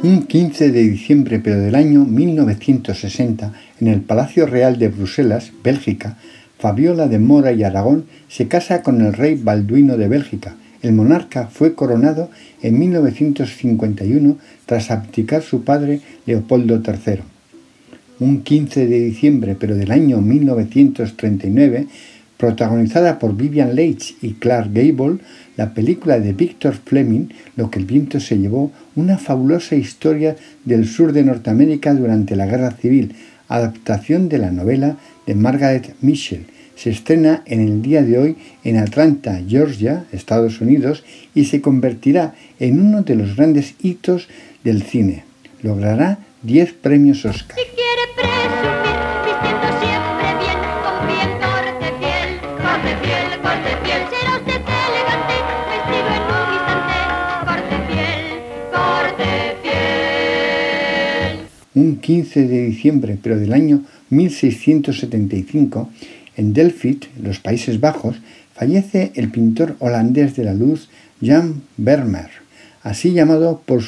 Un 15 de diciembre pero del año 1960, en el Palacio Real de Bruselas, Bélgica, Fabiola de Mora y Aragón se casa con el rey Balduino de Bélgica. El monarca fue coronado en 1951 tras abdicar su padre Leopoldo III. Un 15 de diciembre pero del año 1939, protagonizada por Vivian Leitch y Clark Gable, la película de Victor Fleming, Lo que el viento se llevó, una fabulosa historia del sur de Norteamérica durante la Guerra Civil, adaptación de la novela de Margaret Mitchell. Se estrena en el día de hoy en Atlanta, Georgia, Estados Unidos, y se convertirá en uno de los grandes hitos del cine. Logrará 10 premios Oscar. Un 15 de diciembre, pero del año 1675, en Delft, los Países Bajos, fallece el pintor holandés de la luz Jan Vermeer, así llamado por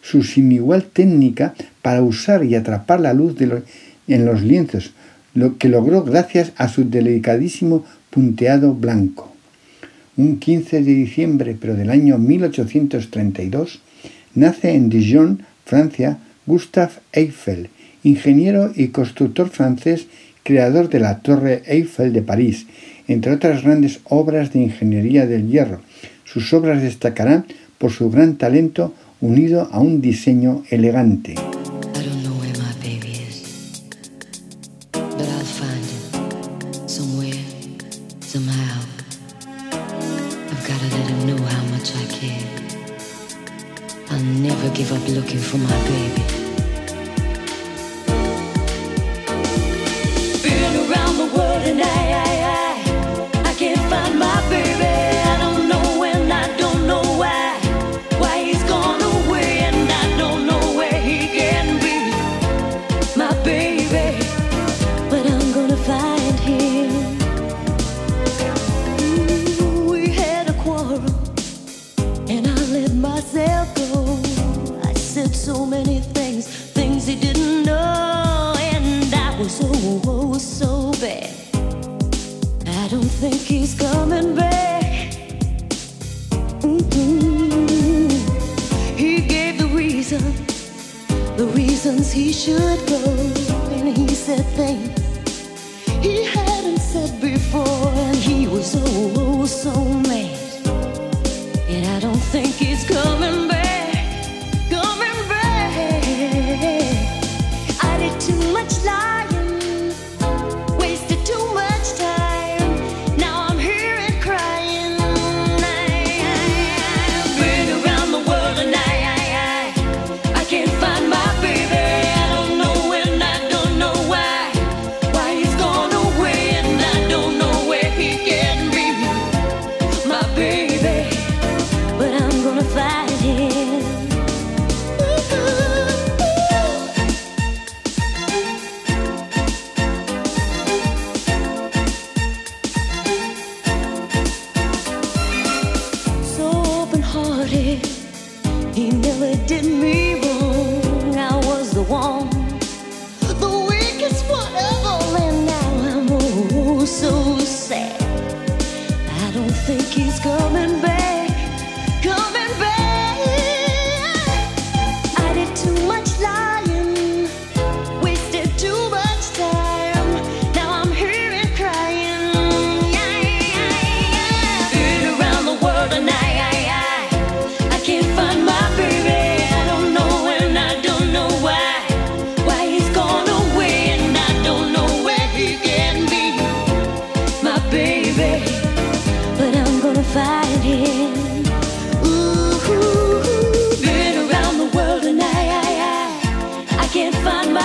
su sin igual técnica para usar y atrapar la luz en los lienzos, lo que logró gracias a su delicadísimo punteado blanco. Un 15 de diciembre, pero del año 1832, nace en Dijon, Francia, Gustave Eiffel, ingeniero y constructor francés, creador de la Torre Eiffel de París, entre otras grandes obras de ingeniería del hierro. Sus obras destacarán por su gran talento unido a un diseño elegante. somehow. I've gotta let him know how much I care. I'll never give up looking for my baby. So many things, things he didn't know, and I was oh, oh so bad. I don't think he's coming back. Mm-hmm. He gave the reason, the reasons he should go, and he said things he hadn't said before, and he was oh, oh so can't find